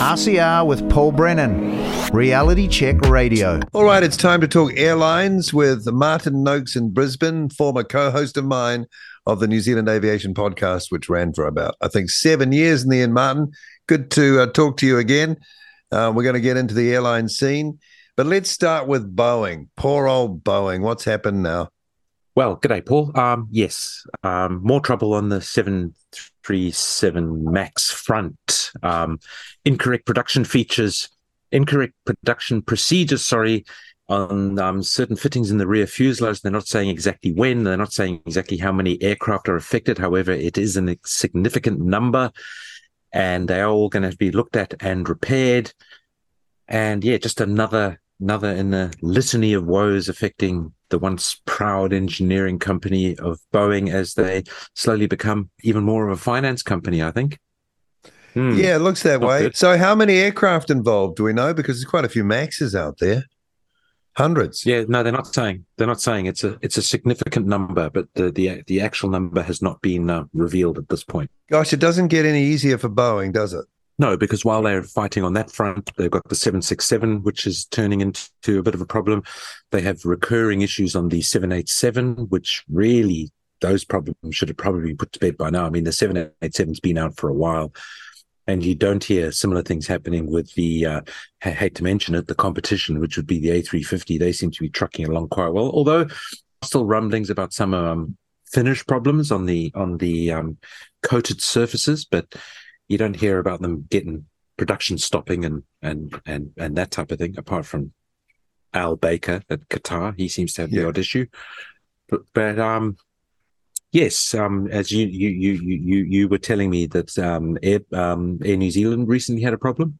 RCR with Paul Brennan, Reality Check Radio. All right, it's time to talk airlines with Martin Noakes in Brisbane, former co host of mine of the New Zealand Aviation podcast, which ran for about, I think, seven years in the end, Martin. Good to uh, talk to you again. Uh, we're going to get into the airline scene, but let's start with Boeing. Poor old Boeing. What's happened now? Well, good day, Paul. Um, yes, um, more trouble on the 737 MAX front. Um, incorrect production features, incorrect production procedures, sorry, on um, certain fittings in the rear fuselage. They're not saying exactly when, they're not saying exactly how many aircraft are affected. However, it is a significant number, and they are all going to be looked at and repaired. And yeah, just another another in the litany of woes affecting the once proud engineering company of Boeing as they slowly become even more of a finance company, I think. Hmm. Yeah, it looks that way. Good. So, how many aircraft involved do we know? Because there's quite a few Maxes out there, hundreds. Yeah, no, they're not saying. They're not saying it's a it's a significant number, but the the the actual number has not been uh, revealed at this point. Gosh, it doesn't get any easier for Boeing, does it? No, because while they're fighting on that front, they've got the 767, which is turning into a bit of a problem. They have recurring issues on the 787, which really, those problems should have probably been put to bed by now. I mean, the 787's been out for a while, and you don't hear similar things happening with the, uh, I hate to mention it, the competition, which would be the A350. They seem to be trucking along quite well, although still rumblings about some um, finish problems on the on the um, coated surfaces, but you don't hear about them getting production stopping and and and and that type of thing. Apart from Al Baker at Qatar, he seems to have yeah. the odd issue. But, but um, yes, um, as you you you you you were telling me that um, Air um, Air New Zealand recently had a problem.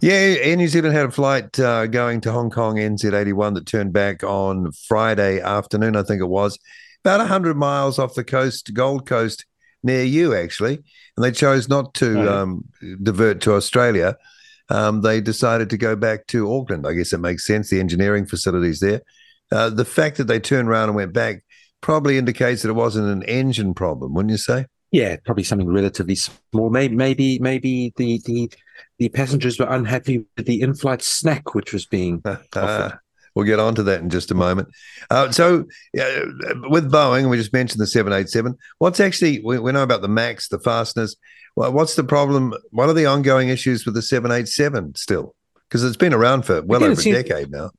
Yeah, Air New Zealand had a flight uh, going to Hong Kong NZ81 that turned back on Friday afternoon, I think it was, about 100 miles off the coast, Gold Coast, near you, actually and they chose not to um, divert to Australia. Um, they decided to go back to Auckland. I guess it makes sense. The engineering facilities there. Uh, the fact that they turned around and went back probably indicates that it wasn't an engine problem, wouldn't you say? Yeah, probably something relatively small. Maybe, maybe, maybe the the the passengers were unhappy with the in-flight snack which was being offered. We'll get on to that in just a moment. Uh, so, uh, with Boeing, we just mentioned the 787. What's actually, we, we know about the MAX, the fasteners. Well, what's the problem? What are the ongoing issues with the 787 still? Because it's been around for well Again, over seems, a decade now.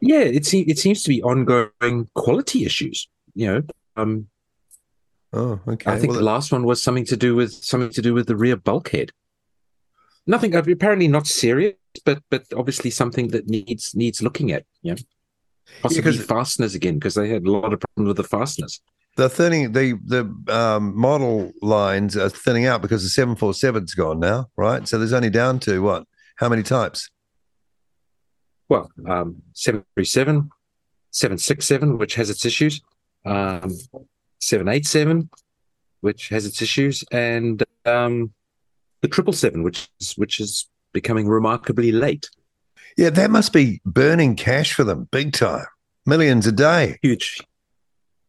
Yeah, it, seems, it seems to be ongoing quality issues. You know, um, oh, okay. I think well, the last one was something to do with something to do with the rear bulkhead. Nothing apparently not serious, but but obviously something that needs needs looking at. Yeah, possibly yeah, fasteners again because they had a lot of problems with the fasteners. The thinning, the the um, model lines are thinning out because the 747's gone now, right? So there's only down to what? How many types? Well, um, 737, 767, which has its issues, um, 787, which has its issues, and um, the triple seven, which is which is becoming remarkably late. Yeah, that must be burning cash for them, big time, millions a day. Huge,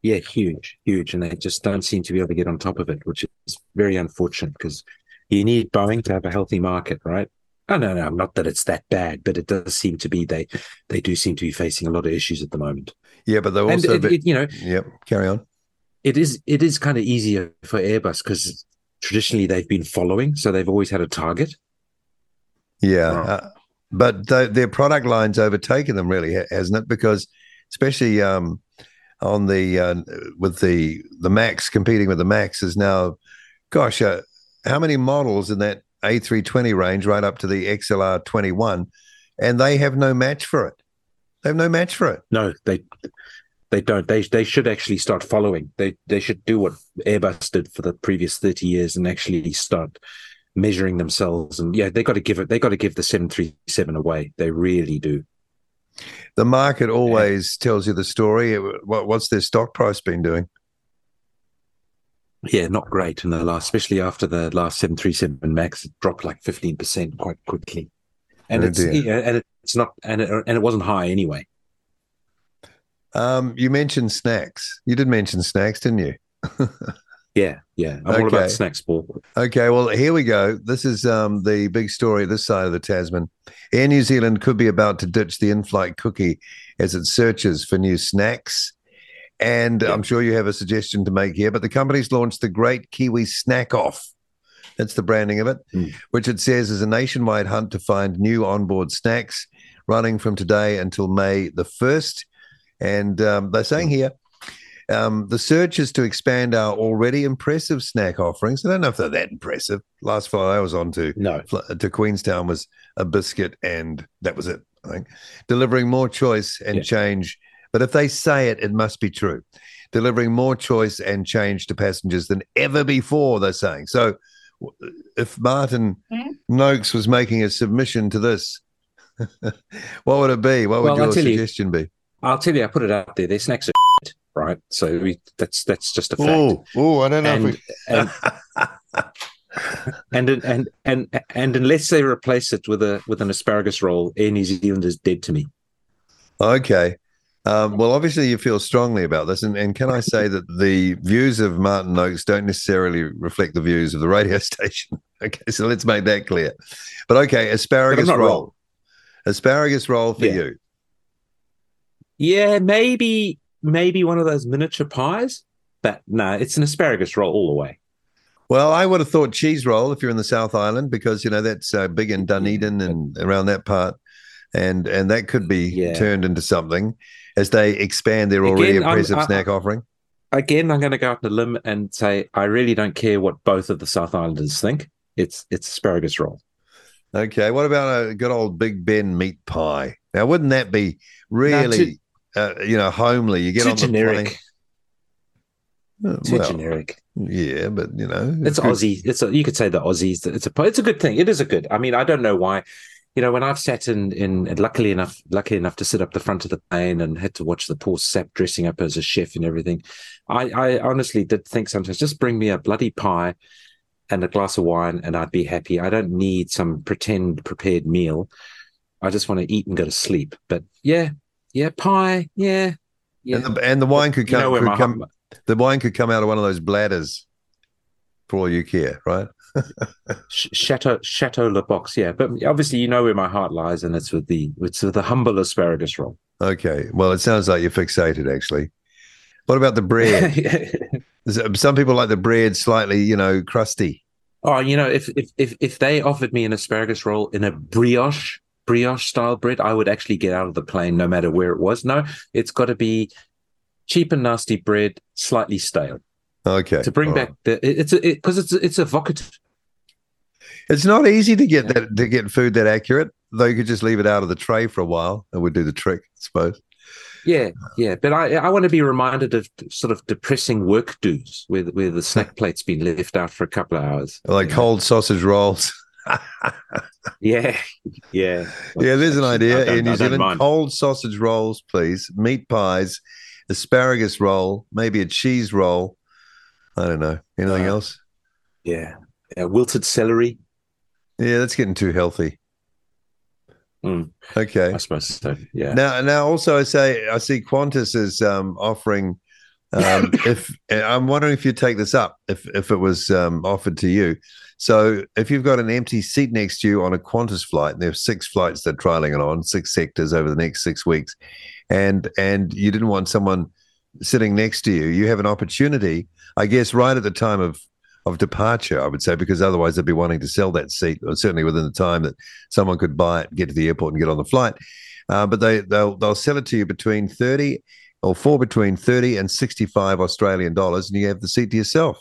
yeah, huge, huge, and they just don't seem to be able to get on top of it, which is very unfortunate because you need Boeing to have a healthy market, right? Oh no, no, not that it's that bad, but it does seem to be they they do seem to be facing a lot of issues at the moment. Yeah, but they're also, it, it, you know, yep. Carry on. It is it is kind of easier for Airbus because traditionally they've been following, so they've always had a target. Yeah, uh, but the, their product line's overtaken them, really, hasn't it? Because especially um, on the uh, with the the Max competing with the Max is now, gosh, uh, how many models in that A320 range, right up to the XLR 21, and they have no match for it. They have no match for it. No, they they don't. They they should actually start following. They they should do what Airbus did for the previous thirty years and actually start measuring themselves. And yeah, they got to give it. They got to give the seven three seven away. They really do. The market always yeah. tells you the story. What, what's their stock price been doing? Yeah, not great in the last, especially after the last seven three seven max it dropped like fifteen percent quite quickly, and oh, it's yeah, and it's not and it, and it wasn't high anyway. Um, you mentioned snacks. You did mention snacks, didn't you? yeah, Yeah, I'm all Okay. about snacks, Paul. Okay, well, here we go. This is um, the big story this side of the Tasman. Air New Zealand could be about to ditch the in flight cookie as it searches for new snacks. And Yeah. I'm sure you have a suggestion to make here, but the company's launched the Great Kiwi Snack Off. That's the branding of it, Mm. which it says is a nationwide hunt to find new onboard snacks running from today until May the 1st. And um, they're saying here um, the search is to expand our already impressive snack offerings. I don't know if they're that impressive. Last flight I was on to No, fl- to Queenstown was a biscuit, and that was it. I think delivering more choice and Yeah. change. But if they say it, it must be true. Delivering more choice and change to passengers than ever before. They're saying so. If Martin Hmm? Noakes was making a submission to this, what would it be? What would Well, your tell you- suggestion be? I'll tell you, I put it out there. Their snacks are shit, right? So we, that's that's just a fact. Oh, oh, I don't know and, if we. and, and and and and unless they replace it with a with an asparagus roll, Air New Zealand is dead to me. Okay. Um, well, obviously, you feel strongly about this. And, and can I say that the views of Martin Noakes don't necessarily reflect the views of the radio station? Okay. So let's make that clear. But okay, asparagus not roll. wrong. Asparagus roll for Yeah. you. Yeah, maybe maybe one of those miniature pies, but no, it's an asparagus roll all the way. Well, I would have thought cheese roll if you're in the South Island because, you know, that's uh, big in Dunedin and around that part. And and that could be Yeah. turned into something as they expand their already Again, impressive I- snack offering. Again, I'm going to go on a limb and say I really don't care what both of the South Islanders think. It's it's asparagus roll. Okay, what about a good old Big Ben meat pie? Now, wouldn't that be really, uh, you know, homely? You get too on the generic. plane. Uh, Too well, generic. yeah, but you know, It's Aussie. It's a, you could say the Aussies. It's a it's a good thing. It is a good. I mean, I don't know why. You know, when I've sat in in and luckily enough, lucky enough to sit up the front of the plane and had to watch the poor sap dressing up as a chef and everything, I I honestly did think sometimes just bring me a bloody pie and a glass of wine and I'd be happy. I don't need some pretend prepared meal. I just want to eat and go to sleep. But yeah, yeah, pie, yeah, yeah. And the, and the wine could You come, know could come heart- the wine could come out of one of those bladders for all you care, right? Ch- Chateau Chateau Le Box, yeah. But obviously, you know where my heart lies, and it's with the it's with the humble asparagus roll. Okay. Well, it sounds like you're fixated, actually. What about the bread? Some people like the bread slightly, you know, crusty. oh, you know, if if if if they offered me an asparagus roll in a brioche brioche style bread, I would actually get out of the plane, no matter where it was. No, it's got to be cheap and nasty bread, slightly stale, Okay. to bring all back right. the it, it's because it's it's evocative. It's not easy to get that to get food that accurate, though. You could just leave it out of the tray for a while. It would do the trick, I suppose. Yeah, yeah, but I I want to be reminded of sort of depressing work dues where the- where the snack plate's been left out for a couple of hours. Like you know? cold sausage rolls. Yeah, yeah, Yeah, there's an idea in New Zealand. mind. Cold sausage rolls, please. Meat pies, asparagus roll, maybe a cheese roll. I don't know. Anything Uh, else? Yeah, yeah, wilted celery. Yeah, that's getting too healthy. Mm. Okay. I suppose so. Yeah. Now, now also I say I see Qantas is um, offering. Um, if I'm wondering if you take this up, if if it was um, offered to you. So if you've got an empty seat next to you on a Qantas flight, and there are six flights they're trialing it on, six sectors over the next six weeks, and and you didn't want someone sitting next to you, you have an opportunity, I guess, right at the time of of departure, I would say, because otherwise they'd be wanting to sell that seat, or certainly within the time that someone could buy it, get to the airport, and get on the flight. Uh, but they they'll they'll sell it to you between thirty or for between thirty and sixty five Australian dollars, and you have the seat to yourself.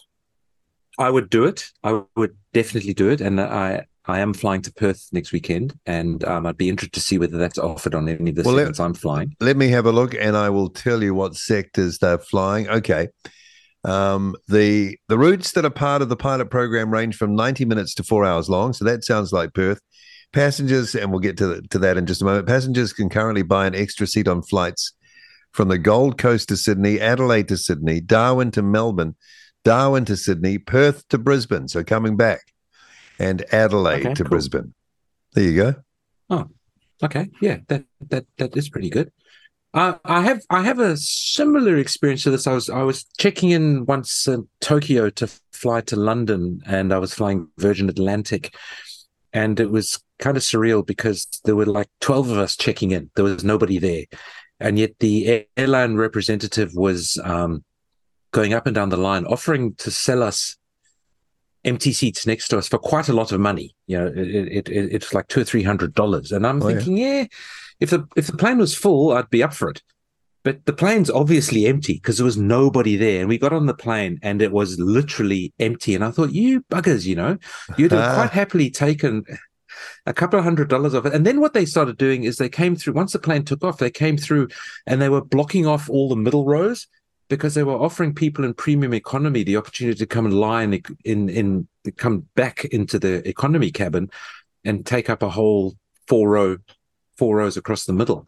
I would do it. I would definitely do it, and I I am flying to Perth next weekend, and um, I'd be interested to see whether that's offered on any of the Well, let- segments I'm flying. Let me have a look, and I will tell you what sectors they're flying. Okay. Um, the the routes that are part of the pilot program range from 90 minutes to four hours long. So that sounds like Perth. Passengers, and we'll get to, to that in just a moment. Passengers can currently buy an extra seat on flights from the Gold Coast to Sydney, Adelaide to Sydney, Darwin to Melbourne, Darwin to Sydney, Perth to Brisbane. So coming back, and Adelaide Okay, to cool. Brisbane. There you go. Oh, okay, yeah, that that that is pretty good. Uh, I have I have a similar experience to this. I was I was checking in once in Tokyo to fly to London, and I was flying Virgin Atlantic, and it was kind of surreal because there were like twelve of us checking in. There was nobody there, and yet the airline representative was um, going up and down the line, offering to sell us empty seats next to us for quite a lot of money. You know, it, it, it it's like two or three hundred dollars, and I'm oh, thinking, yeah. yeah if the if the plane was full, I'd be up for it. But the plane's obviously empty because there was nobody there. And we got on the plane and it was literally empty. And I thought, you buggers, you know, you'd have quite happily taken a couple of hundred dollars of it. And then what they started doing is they came through, once the plane took off, they came through and they were blocking off all the middle rows because they were offering people in premium economy the opportunity to come and lie in, in, in come back into the economy cabin and take up a whole four row four rows across the middle.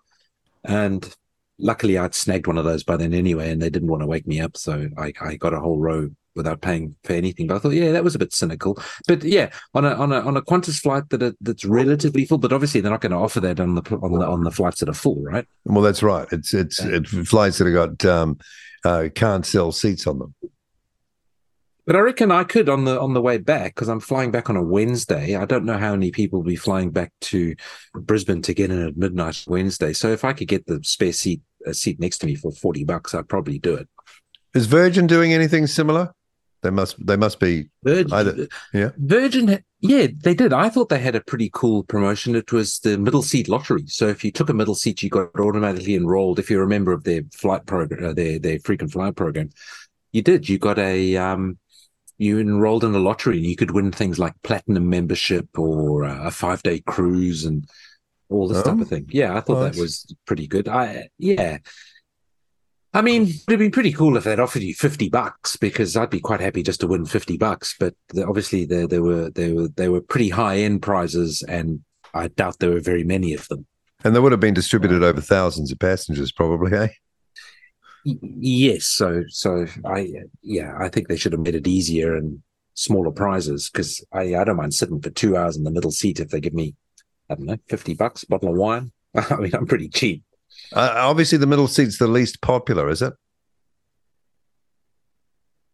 And luckily, I'd snagged one of those by then anyway, and they didn't want to wake me up. So I, I got a whole row without paying for anything. But I thought, yeah, that was a bit cynical. But yeah, on a on a on a Qantas flight that are, that's relatively full, but obviously they're not going to offer that on the on the on the flights that are full, right? Well, that's right. It's it's yeah. it, flights that have got um, uh, can't sell seats on them. But I reckon I could on the on the way back because I'm flying back on a Wednesday. I don't know how many people will be flying back to Brisbane to get in at midnight Wednesday. So if I could get the spare seat a seat next to me for forty bucks, I'd probably do it. Is Virgin doing anything similar? They must. They must be. Virgin, either, yeah. Virgin. Yeah, they did. I thought they had a pretty cool promotion. It was the middle seat lottery. So if you took a middle seat, you got automatically enrolled. If you're a member of their flight program, uh, their their frequent flyer program, you did. You got a um, you enrolled in a lottery and you could win things like platinum membership or uh, a five day cruise and all this oh, type of thing. Yeah, I thought nice. that was pretty good. I yeah. I mean, it'd have been pretty cool if they'd offered you fifty bucks because I'd be quite happy just to win fifty bucks. But obviously, there there were there were they were pretty high end prizes, and I doubt there were very many of them. And they would have been distributed over thousands of passengers, probably, eh? Yes, so so I yeah, I think they should have made it easier and smaller prizes because I I don't mind sitting for two hours in the middle seat if they give me I don't know fifty bucks bottle of wine. I mean I'm pretty cheap. Uh, obviously, the middle seat's the least popular, is it?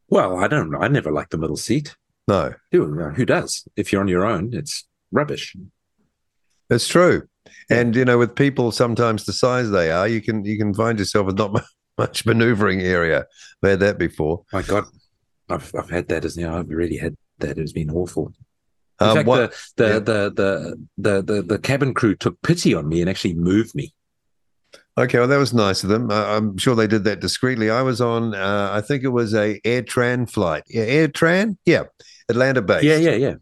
Well, I don't know. I never liked the middle seat. No, who who does? If you're on your own, it's rubbish. It's true. And you know, with people sometimes the size they are, you can you can find yourself with not much maneuvering area. I've had that before. My God, I've I've had that as you know, I've really had that. It's been awful. In um, fact, what, the, the, yeah. the, the, the the the cabin crew took pity on me and actually moved me. Okay, well, that was nice of them. Uh, I'm sure they did that discreetly. I was on, uh, I think it was a AirTran flight. Yeah, AirTran, yeah, Atlanta based. Yeah, yeah, yeah.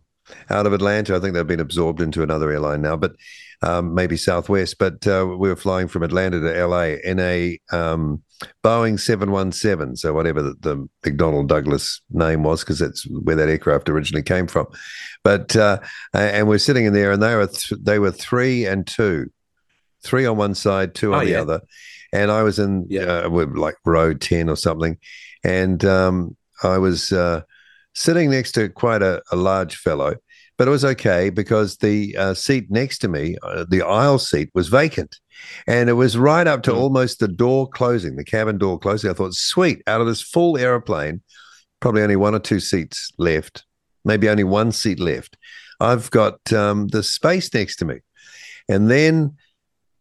Out of Atlanta, I think they've been absorbed into another airline now, but um, maybe Southwest. But uh, we were flying from Atlanta to LA in a um, Boeing 717, so whatever the, the McDonnell Douglas name was, because that's where that aircraft originally came from. But uh, and we're sitting in there, and they were th- they were three and two, three on one side, two on oh, the yeah. other, and I was in yeah. uh, like row ten or something, and um, I was uh, sitting next to quite a, a large fellow, but it was okay because the uh, seat next to me, uh, the aisle seat, was vacant. And it was right up to mm. almost the door closing, the cabin door closing. I thought, sweet, out of this full aeroplane, probably only one or two seats left, maybe only one seat left. I've got um, the space next to me. And then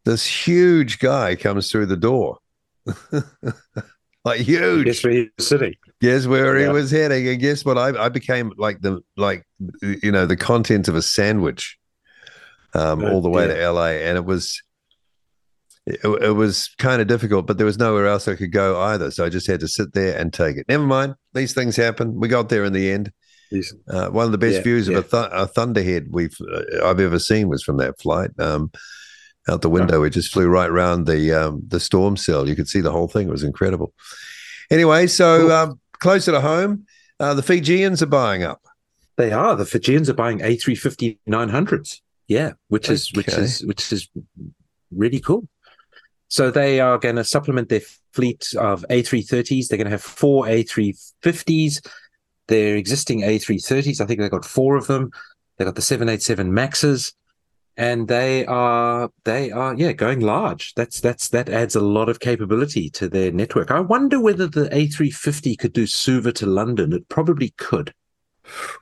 this huge guy comes through the door. like huge. Guess where he was sitting. Guess where yeah. he was heading, and guess what? I, I became like the like you know the content of a sandwich, um, all the way yeah. to LA, and it was it, it was kind of difficult, but there was nowhere else I could go either, so I just had to sit there and take it. Never mind, these things happen. We got there in the end. Uh, one of the best yeah, views of a, th- a, thunderhead we've uh, I've ever seen was from that flight. Um, out the window. It just flew right around the um, the storm cell. You could see the whole thing. It was incredible. Anyway, so um, closer to home, uh, the Fijians are buying up. They are. The Fijians are buying A350 900s. Yeah, which okay. is which is which is really cool. So they are going to supplement their fleet of A330s. They're going to have four A350s. Their existing A330s, I think they've got four of them. They've got the 787 Maxes and they are they are yeah going large. That's that's that adds a lot of capability to their network. I wonder whether the A350 could do Suva to London. It probably could.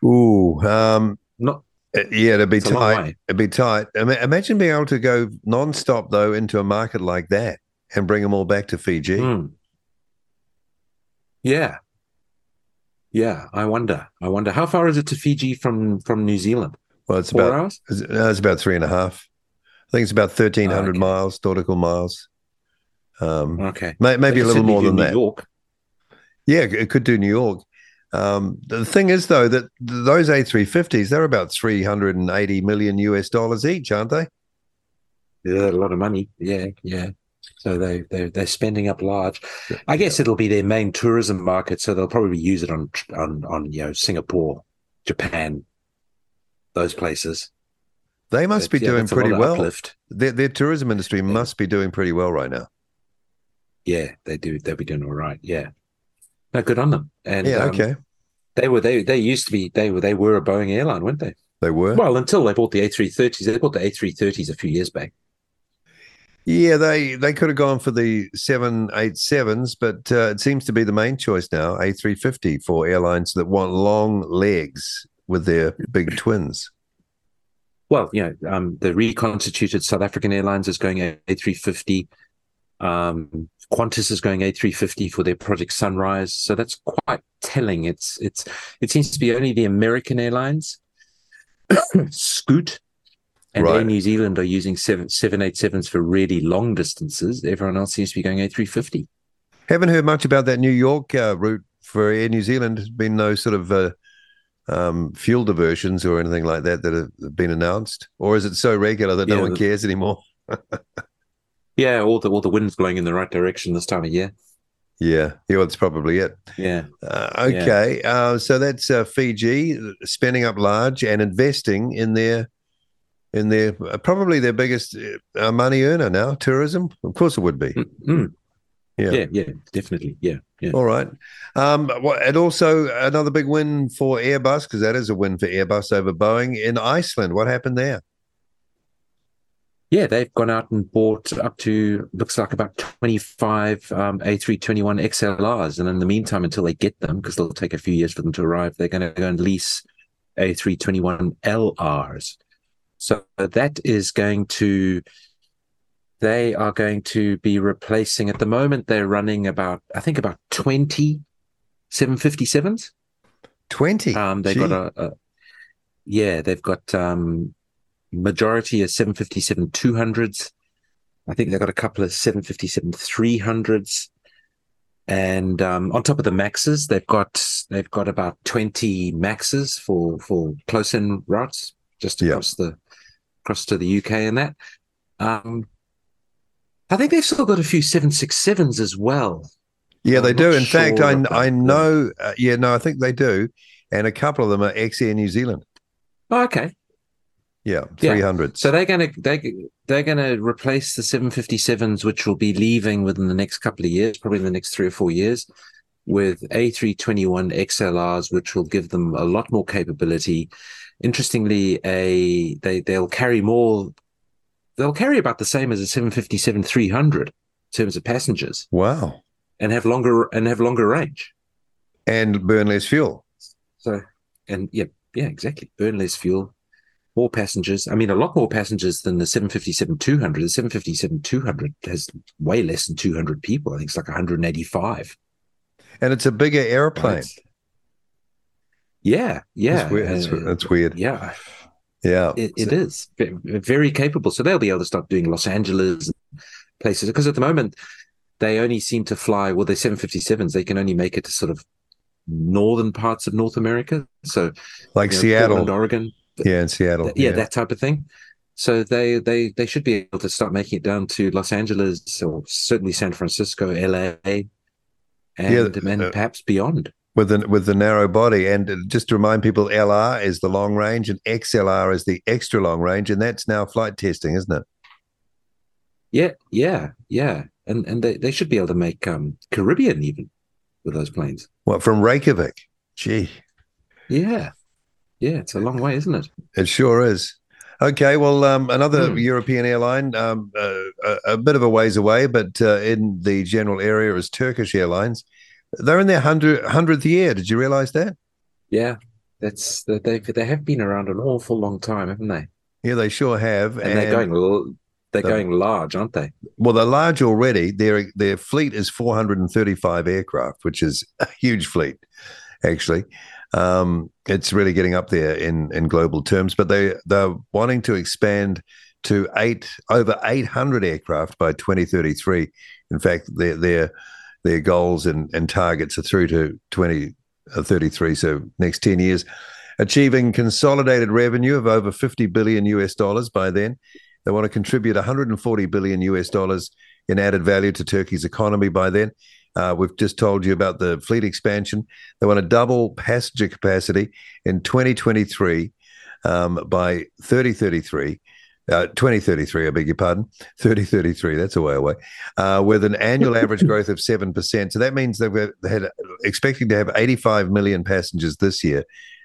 Ooh, um, Not uh, yeah, it'd be It's a long tight. It'd be tight. Ima- Imagine being able to go non-stop though into a market like that and bring them all back to Fiji. Mm. Yeah. Yeah, I wonder. I wonder how far is it to Fiji from from New Zealand? Well, it's Four about hours? it's, no, it's about three and a half. I think it's about thirteen hundred okay. miles nautical miles. Um, Okay, may, maybe a little more than New that. York. Yeah, it could do New York. Um, the thing is, though, that those A350s, they're about 380 million US dollars each, aren't they? Yeah, a lot of money. Yeah, yeah. So they they they're spending up large. I guess it'll be their main tourism market, so they'll probably use it on on on you know Singapore, Japan, those places. They must But, be yeah, doing that's a lot pretty well. Uplift. Their, their tourism industry must be doing pretty well right now. Yeah, they do. They'll be doing all right. Yeah. No, good on them. And yeah, um, okay. they were they they used to be they were they were a Boeing airline, weren't they? They were. Well, until they bought the A330s. They bought the A330s a few years back. Yeah, they they could have gone for the seven eight sevens, but uh, it seems to be the main choice now. A three fifty for airlines that want long legs with their big twins. Well, you know, um, the reconstituted South African Airlines is going A350. Um, Qantas is going A350 for their Project Sunrise. So that's quite telling. It's it's it seems to be only the American airlines, Scoot, and Air New Zealand are using seven seven eight sevens for really long distances. Everyone else seems to be going A350. Haven't heard much about that New York uh, route for Air New Zealand. There's been no sort of uh, um, fuel diversions or anything like that that have been announced, or is it so regular that no one the- cares anymore? Yeah, all the all the winds blowing in the right direction this time of year. Yeah, yeah, well, that's probably it. Yeah. Uh, okay, uh, so that's uh, Fiji spending up large and investing in their in their uh, probably their biggest uh, money earner now, tourism. Of course, it would be. Mm, mm. Yeah. yeah, yeah, definitely. Yeah, yeah. All right, um, and also another big win for Airbus because that is a win for Airbus over Boeing in Iceland. What happened there? Yeah, they've gone out and bought up to looks like about 25 um, A321 XLRs. And in the meantime, until they get them, because they'll take a few years for them to arrive, they're going to go and lease A321 LRs. So that is going to, they are going to be replacing, at the moment, they're running about, I think about 20 757s. Twenty. Um, they've Gee. got a, a yeah, they've got um majority of 757 200s. I think they've got a couple of 757 300s. And um, on top of the maxes, they've got they've got about 20 maxes for for close in routes just across the across to the UK and that. Um, I think they've still got a few 767s as well. Yeah, I'm they do. not In fact, I I know. Uh, yeah, no, I think they do, and a couple of them are ex Air New Zealand. Oh, okay. Yeah, Yeah. three hundred. So they're going to they they're going to replace the 757s, which will be leaving within the next couple of years, probably in the next three or four years, with A321 XLRs, which will give them a lot more capability. Interestingly, a they they'll carry more. They'll carry about the same as a 757 300 in terms of passengers, Wow, and have longer and have longer range. and burn less fuel. So, and yeah, yeah, exactly. Burn less fuel, more passengers. I mean, a lot more passengers than the 757 200. The 757 200 has way less than 200 people. I think it's like 185. And it's a bigger airplane. Yeah, yeah. That's weird. That's, uh, that's weird. yeah, Yeah. it, it is very capable. So they'll be able to start doing Los Angeles and places because at the moment they only seem to fly. Well, they're 757s. They can only make it to sort of northern parts of North America. So like you know, Seattle. Portland, Oregon. Yeah, in Seattle. Th- yeah, that type of thing. So they they they should be able to start making it down to Los Angeles or certainly San Francisco, LA, and Yeah, and uh, perhaps beyond. With the with the narrow body. And just to remind people, LR is the long range, and XLR is the extra long range, and that's now flight testing, isn't it? Yeah, yeah, yeah. And and they, they should be able to make um Caribbean even with those planes. What from Reykjavik? Gee, Yeah. Yeah, it's a long way, isn't it? it sure is. Okay, well, um, another Hmm. European airline, um, uh, a, a bit of a ways away, but uh, in the general area is Turkish Airlines. They're in their hundred hundredth year. Did you realize that? Yeah, that's they they they have been around an awful long time, haven't they? Yeah, they sure have. And, they're going l- they're going large, aren't they? well. They're large already. Their their fleet is 435 aircraft, which is a huge fleet, actually. Um, it's really getting up there in in global terms. But they they're wanting to expand to eight over 800 aircraft by 2033. In fact, their their their goals and, and targets are through to 2033, so next 10 years, achieving consolidated revenue of over 50 billion US dollars by then. They want to contribute 140 billion US dollars in added value to Turkey's economy by then. Uh, we've just told you about the fleet expansion. They want to double passenger capacity in 2023 um, by 3033. Uh, 2033, I beg your pardon, 3033, that's a way away, uh, with an annual average growth of 7%. So that means they've had expecting to have 85 million passengers this year,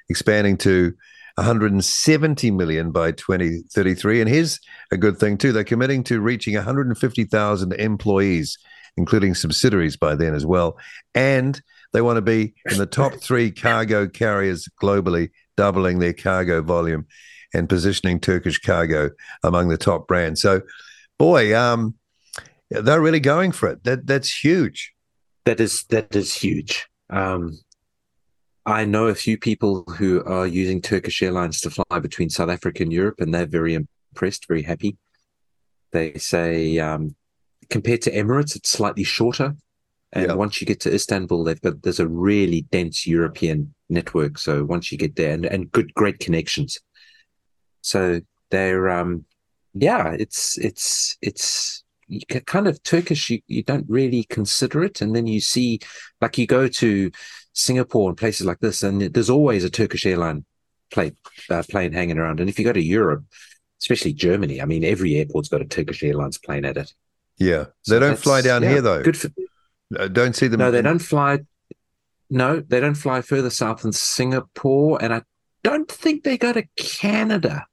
expanding to 170 million by 2033. And here's a good thing, too. They're committing to reaching 150,000 employees, including subsidiaries by then as well. And they want to be in the top three cargo carriers globally, doubling their cargo volume and positioning Turkish cargo among the top brands. So, boy, um, they're really going for it. That that's huge. That is that is huge. Um, I know a few people who are using Turkish Airlines to fly between South Africa and Europe, and they're very impressed, very happy. They say um, compared to Emirates, it's slightly shorter, and Yeah. once you get to Istanbul, they've got there's a really dense European network. So once you get there, and, and good, great connections. So they're um, yeah, it's it's it's kind of Turkish. You, you don't really consider it, and then you see like you go to Singapore and places like this, and there's always a Turkish airline plane uh, plane hanging around. And if you go to Europe, especially Germany, I mean, every airport's got a Turkish Airlines plane at it. Yeah, So they don't fly down yeah, here though. Good for Uh, don't see them. no, they don't fly. No, they don't fly further south than Singapore, and I don't think they go to Canada.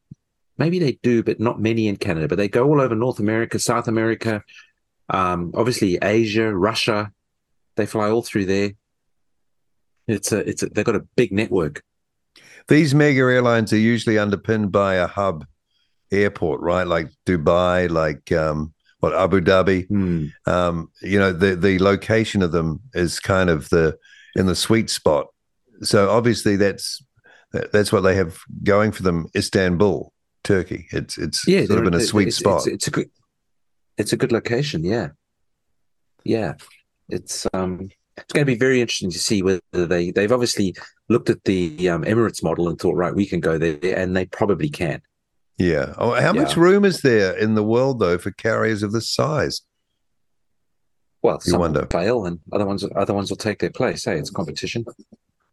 Maybe they do, but not many in Canada. But they go all over North America, South America, um, obviously Asia, Russia. They fly all through there. It's a, it's a, they've got a big network. These mega airlines are usually underpinned by a hub airport, right? Like Dubai, like um, what Abu Dhabi. Hmm. Um, you know, the the location of them is kind of the in the sweet spot. So obviously that's that's what they have going for them. Istanbul, Turkey. It's it's Yeah, sort of in a sweet it's, spot. It's, it's a good, it's a good location. Yeah, yeah. It's um, it's going to be very interesting to see whether they they've obviously looked at the um, Emirates model and thought, right, we can go there, and they probably can. yeah. Oh, how much Yeah. room is there in the world though for carriers of this size? Well, You some wonder. will fail, and other ones other ones will take their place. Hey, it's competition.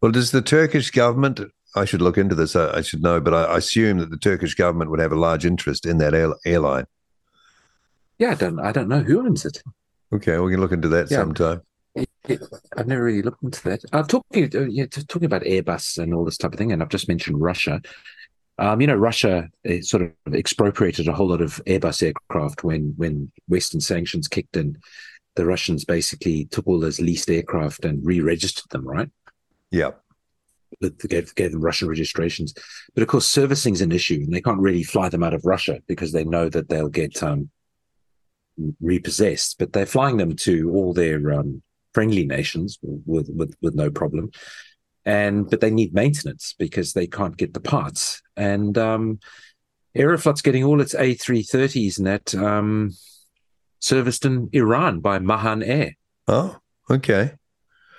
Well, does the Turkish government? I should look into this. I, I should know, but I, I assume that the Turkish government would have a large interest in that air, airline. Yeah, I don't I don't know who owns it. Okay, we can look into that Yeah. sometime. It- I've never really looked into that. Uh, talking, uh, yeah, talking about Airbus and all this type of thing, and I've just mentioned Russia. Um, you know, Russia uh, sort of expropriated a whole lot of Airbus aircraft when when Western sanctions kicked in. The Russians basically took all those leased aircraft and re-registered them, right? Yeah, gave, gave them Russian registrations. But of course, servicing is an issue, and they can't really fly them out of Russia because they know that they'll get um, repossessed. But they're flying them to all their um, friendly nations with, with with no problem. And but they need maintenance because they can't get the parts. And um, Aeroflot's getting all its A330s and that um, serviced in Iran by Mahan Air Oh, okay.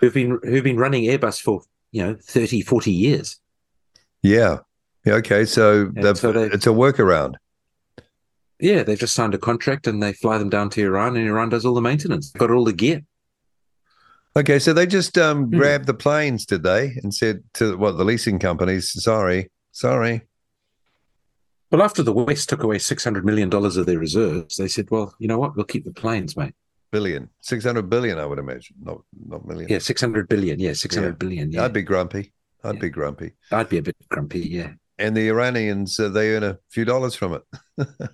who've been who've been running Airbus for you know 30, 40 years. Yeah. Yeah. Okay. So, so they- it's a workaround. Yeah, they've just signed a contract and they fly them down to Iran, and Iran does all the maintenance. Got all the gear. Okay. So they just um, Hmm. grabbed the planes, did they? And said to what the leasing companies, sorry, sorry. Well, after the West took away six hundred million dollars of their reserves, they said, "Well, you know what? We'll keep the planes, mate." Billion, 600 billion, I would imagine, not not million. Yeah, six hundred billion. Yeah, six hundred billion. Yeah, I'd be grumpy. I'd Yeah. be grumpy. I'd be a bit grumpy. Yeah, and the Iranians uh, they earn a few dollars from it.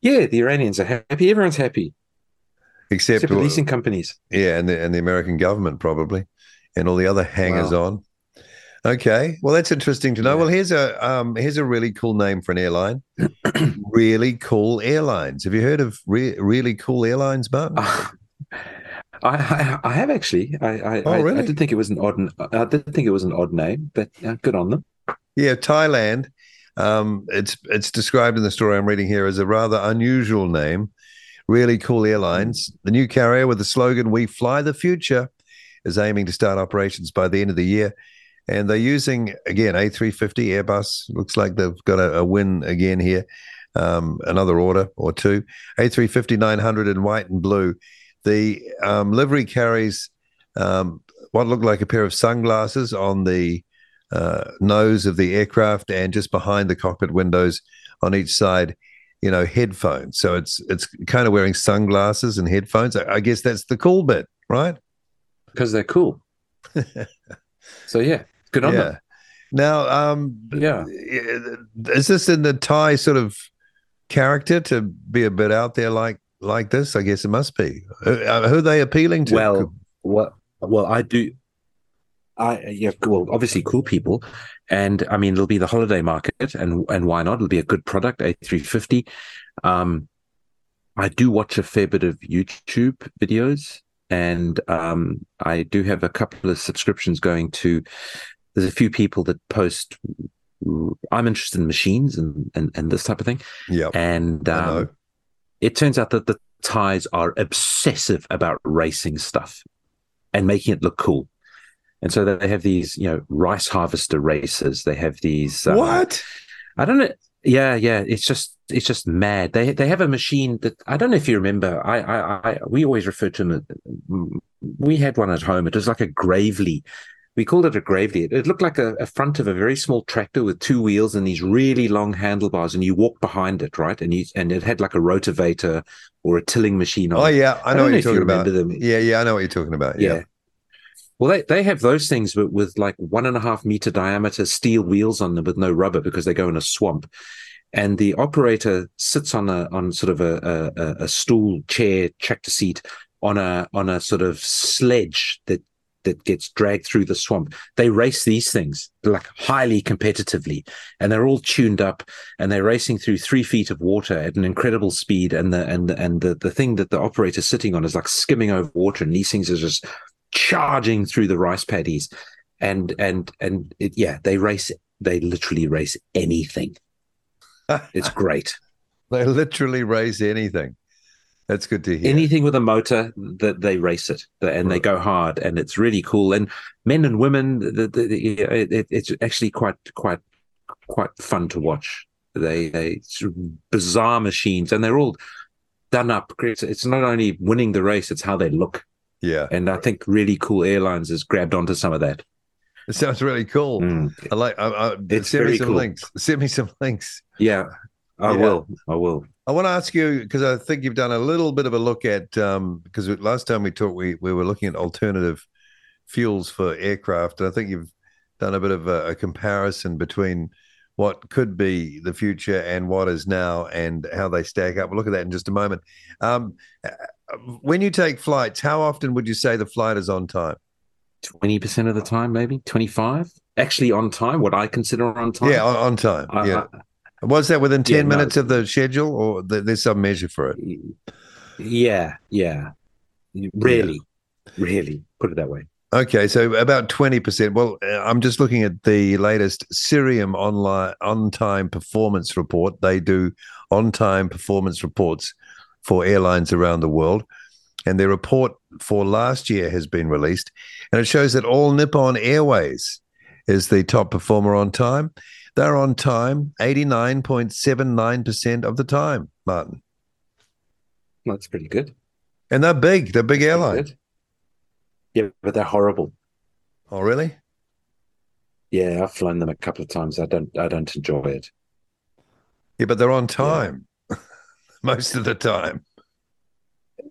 yeah, the Iranians are happy. Everyone's happy, except, except the leasing companies. Yeah, and the and the American government probably, and all the other hangers wow. on. Okay, well that's interesting to know. Yeah. Well, here's a um, here's a really cool name for an airline. really cool airlines. Have you heard of re- really cool airlines, Martin? Uh, I, I, I have actually. I I, oh, really? I, I, did think it was an odd. I did think it was an odd name, but uh, good on them. Yeah, Thailand. Um, it's it's described in the story I'm reading here as a rather unusual name. Really cool airlines. The new carrier with the slogan "We fly the future" is aiming to start operations by the end of the year, and they're using again A350 Airbus. Looks like they've got a, a win again here. Um, another order or two. A350 900 in white and blue the um, livery carries um, what looked like a pair of sunglasses on the uh, nose of the aircraft, and just behind the cockpit windows on each side, you know, headphones. So it's it's kind of wearing sunglasses and headphones. I, I guess that's the cool bit, right? Because they're cool. so yeah, good on yeah. them. Now, um, yeah, is this in the Thai sort of character to be a bit out there like like this? I guess it must be. Uh, who are they appealing to? Well, well, well, I do. I yeah, well, obviously cool people, and I mean it'll be the holiday market, and and why not? It'll be a good product, A three fifty. Um, I do watch a fair bit of YouTube videos, and um, I do have a couple of subscriptions going to. There's a few people that post. I'm interested in machines and and, and this type of thing. Yeah, and um, it turns out that the Thais are obsessive about racing stuff and making it look cool. And so they have these, you know, rice harvester races. They have these. Uh, what? I don't know. Yeah, yeah. It's just, it's just mad. They they have a machine that I don't know if you remember. I, I, I we always referred to them. We had one at home. It was like a Gravely we called it a gravely. It, it looked like a, a, front of a very small tractor with two wheels and these really long handlebars, and you walk behind it, right? And you and it had like a rotavator or a tilling machine on. Oh yeah, I know, I what you're talking you about. Them. Yeah, yeah, I know what you're talking about. Yeah. yeah. Well, they, they have those things, but with like one and a half meter diameter steel wheels on them with no rubber because they go in a swamp. And the operator sits on a on sort of a, a, a stool chair tractor seat on a on a sort of sledge that that gets dragged through the swamp. They race these things like highly competitively, and they're all tuned up, and they're racing through three feet of water at an incredible speed. And the and the, and the the thing that the operator's sitting on is like skimming over water, and these things are just charging through the rice paddies, and and and it, yeah, they race. They literally race anything. it's great. they literally race anything. That's good to hear. Anything with a motor that they race it and right. they go hard, and it's really cool. And men and women, the, the, the, it, it's actually quite quite quite fun to watch. They they bizarre machines, and they're all done up. It's not only winning the race; it's how they look. Yeah, and I think really cool airlines has grabbed onto some of that. It sounds really cool. Mm. I like. I, I, it's send me some cool. links. Send me some links. Yeah, I yeah. will. I will. I want to ask you because I think you've done a little bit of a look at um, because last time we talked, we we were looking at alternative fuels for aircraft, and I think you've done a bit of a, a comparison between what could be the future and what is now, and how they stack up. We'll look at that in just a moment. Um, when you take flights, how often would you say the flight is on time? Twenty percent of the time, maybe twenty-five. Actually, on time. What I consider on time. Yeah, on, on time. I, yeah. I, was that within 10 yeah, minutes no, of the schedule or there's some measure for it? Yeah, yeah. Really, yeah. really, put it that way. Okay, so about 20%. Well, uh, I'm just looking at the latest Cirium online on-time performance report. They do on-time performance reports for airlines around the world. And their report for last year has been released, and it shows that all Nippon Airways is the top performer on time. They're on time 89.79% of the time, Martin. That's pretty good. And they're big. They're big airlines. Yeah, but they're horrible. Oh, really? Yeah, I've flown them a couple of times. I don't I don't enjoy it. Yeah, but they're on time yeah. most of the time.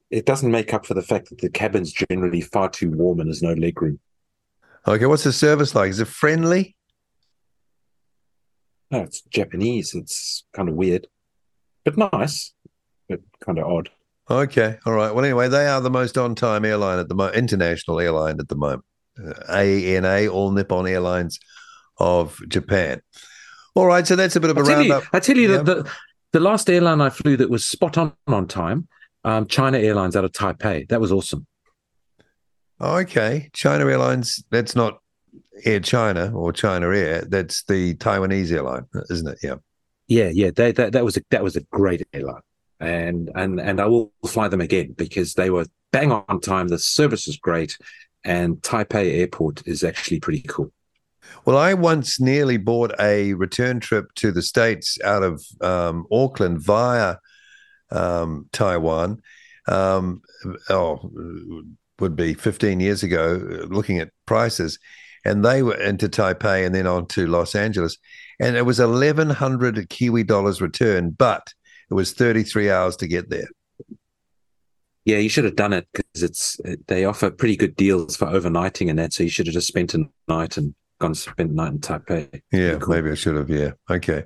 It doesn't make up for the fact that the cabin's generally far too warm and there's no legroom. Okay, what's the service like? Is it friendly? No, it's Japanese. It's kind of weird, but nice, but kind of odd. Okay, all right. Well, anyway, they are the most on-time airline at the moment, international airline at the moment. Uh, ANA, All Nippon Airlines of Japan. All right, so that's a bit of a I tell you, roundup. I tell you Yeah. that the the last airline I flew that was spot on on time, um, China Airlines out of Taipei. That was awesome. Okay, China Airlines. That's not Air China or China Air. That's the Taiwanese airline, isn't it? Yeah. Yeah, yeah, they, that that was a that was a great airline, and and and I will fly them again because they were bang on time. The service was great, and Taipei Airport is actually pretty cool. Well, I once nearly bought a return trip to the States out of um, Auckland via um, Taiwan. Um, oh, would be 15 years ago, looking at prices. And they were into Taipei and then on to Los Angeles. And it was 1,100 Kiwi dollars return, but it was 33 hours to get there. Yeah, you should have done it because it's they offer pretty good deals for overnighting and that. So you should have just spent a night and gone and spent a night in Taipei. Yeah, Cool. maybe I should have. Yeah. Okay.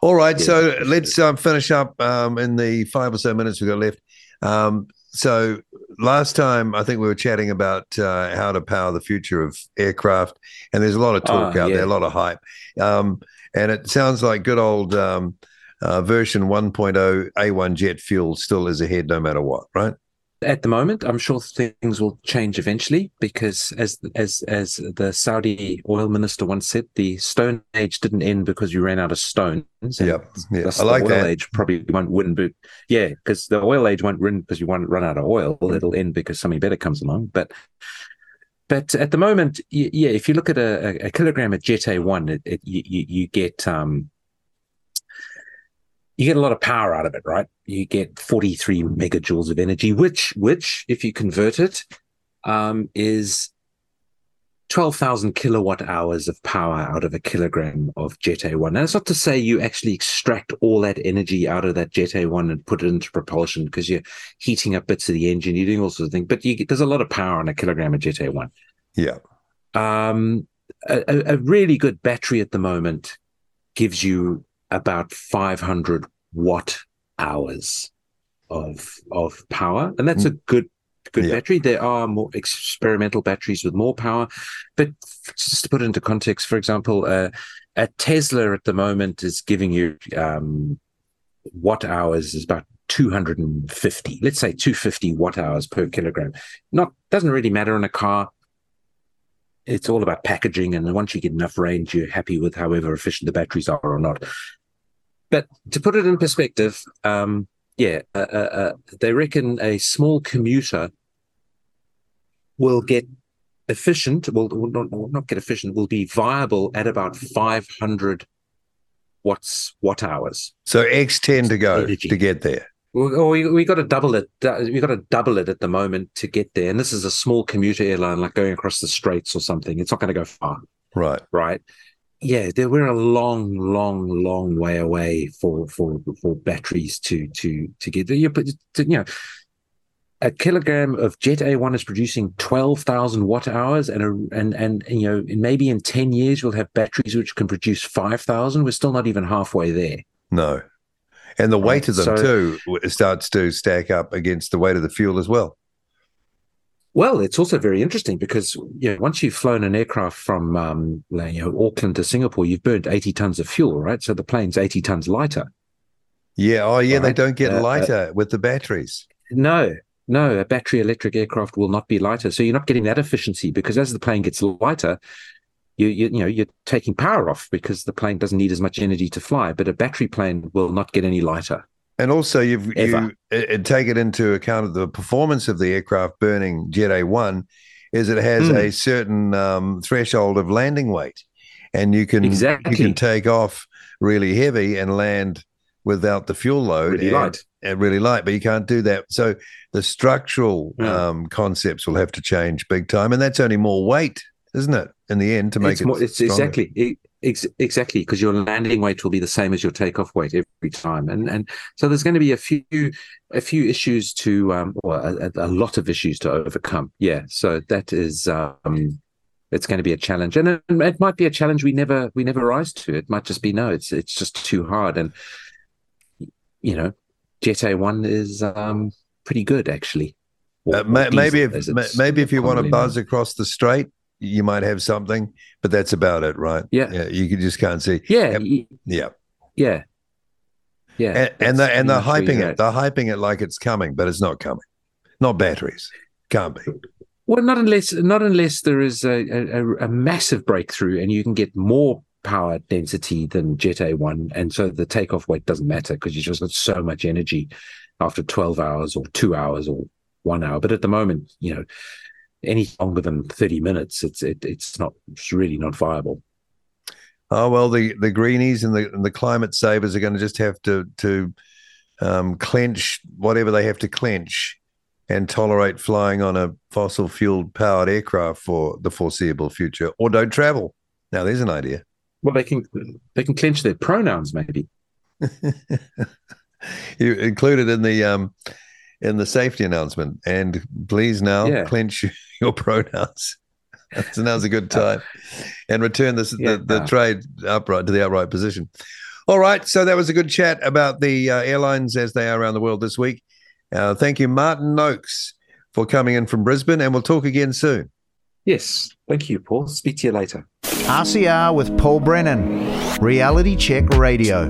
All right. Yeah, so let's um, finish up um, in the five or so minutes we've got left. Um, so last time, I think we were chatting about uh, how to power the future of aircraft, and there's a lot of talk Ah, out yeah. there, a lot of hype, um, and it sounds like good old um, uh, version 1.0 A1 jet fuel still is ahead, no matter what, right? At the moment, I'm sure things will change eventually because, as as as the Saudi oil minister once said, the Stone Age didn't end because you ran out of stones. Yep. Yeah, I like the oil that. age probably won't win, but yeah, because the oil age won't win because you won't run out of oil. It'll end because something better comes along. But but at the moment, yeah, if you look at a, a, kilogram of Jet A one, it, it you you get um you get a lot of power out of it, right? You get 43 megajoules of energy, which, which, if you convert it, um, is 12,000 kilowatt hours of power out of a kilogram of Jet A1. Now, that's not to say you actually extract all that energy out of that Jet A1 and put it into propulsion because you're heating up bits of the engine, you're doing all sorts of things, but you get, there's a lot of power on a kilogram of Jet A1 Yeah. um, a- a really good battery at the moment gives you about 500 watt hours of of power, and that's a good good Yeah. battery. There are more experimental batteries with more power, but just to put it into context, for example, uh, a Tesla at the moment is giving you um, watt hours is about 250 let's say 250 watt hours per kilogram not doesn't really matter in a car it's all about packaging and once you get enough range you're happy with however efficient the batteries are or not but to put it in perspective um yeah uh, uh, uh, they reckon a small commuter will get efficient will, will not, will not get efficient will be viable at about 500 watts watt hours So X10 to go Energy. to get there. well, we we got to double it. We got to double it at the moment to get there. And this is a small commuter airline, like going across the straits or something. It's not going to go far, Right. right? Yeah, there, we're a long, long, long way away for for for batteries to to to get there. But to, you know, a kilogram of Jet A1 is producing twelve thousand watt hours, and a, and and you know, in maybe in ten years we'll have batteries which can produce five thousand. We're still not even halfway there. No. And the weight Right, of them so- too starts to stack up against the weight of the fuel as well. Well, it's also very interesting because you know, once you've flown an aircraft from um, you know Auckland to Singapore, you've burned 80 tons of fuel, right? So the plane's 80 tons lighter. Yeah. Oh, yeah. They don't get Uh, uh, lighter with the batteries. No, no, a battery electric aircraft will not be lighter. So you're not getting that efficiency because as the plane gets lighter, you you, you know you're taking power off because the plane doesn't need as much energy to fly. But a battery plane will not get any lighter. And also, you've you Ever. uh, take it into account of the performance of the aircraft burning Jet A1 is it has Mm. a certain um, threshold of landing weight, and you can you can take off really heavy and land without the fuel load Really and, light. and really light, but you can't do that. So the structural Yeah. um, concepts will have to change big time, and that's only more weight, isn't it? In the end, to make it's it more, it's stronger. exactly it, ex, exactly because your landing weight will be the same as your takeoff weight every time, and and so there's going to be a few a few issues to um or a, a lot of issues to overcome. Yeah, so that is um it's going to be a challenge, and it, it, might be a challenge we never we never rise to. It might just be no, it's it's just too hard, and you know, Jet A one is um, pretty good actually. Uh, maybe if maybe if you want to buzz across the straight, you might have something, but that's about it, right? Yeah, yeah you just can't see. Yeah, yeah, yeah, yeah. And, and the and they're hyping it. They're hyping it like it's coming, but it's not coming. Not batteries. Can't be. Well, not unless not unless there is a, a, a massive breakthrough and you can get more power density than Jet A1, and so the takeoff weight doesn't matter because you just got so much energy after 12 hours or two hours or one hour. But at the moment, you know, any longer than 30 minutes, it's it, it's not it's really not viable. Oh well, the the greenies and the and the climate savers are going to just have to to um, clench whatever they have to clench and tolerate flying on a fossil fuel powered aircraft for the foreseeable future, or don't travel. Now, there's an idea. Well, they can they can clench their pronouns, maybe. you included in the um, in the safety announcement, and please now yeah. clench your pronouns. so now's a good time, and return this, yeah. the, the trade upright to the upright position. All right, so that was a good chat about the uh, airlines as they are around the world this week. Uh, thank you, Martin Noakes, for coming in from Brisbane, and we'll talk again soon. Yes, thank you, Paul. Speak to you later. RCR with Paul Brennan, Reality Check Radio.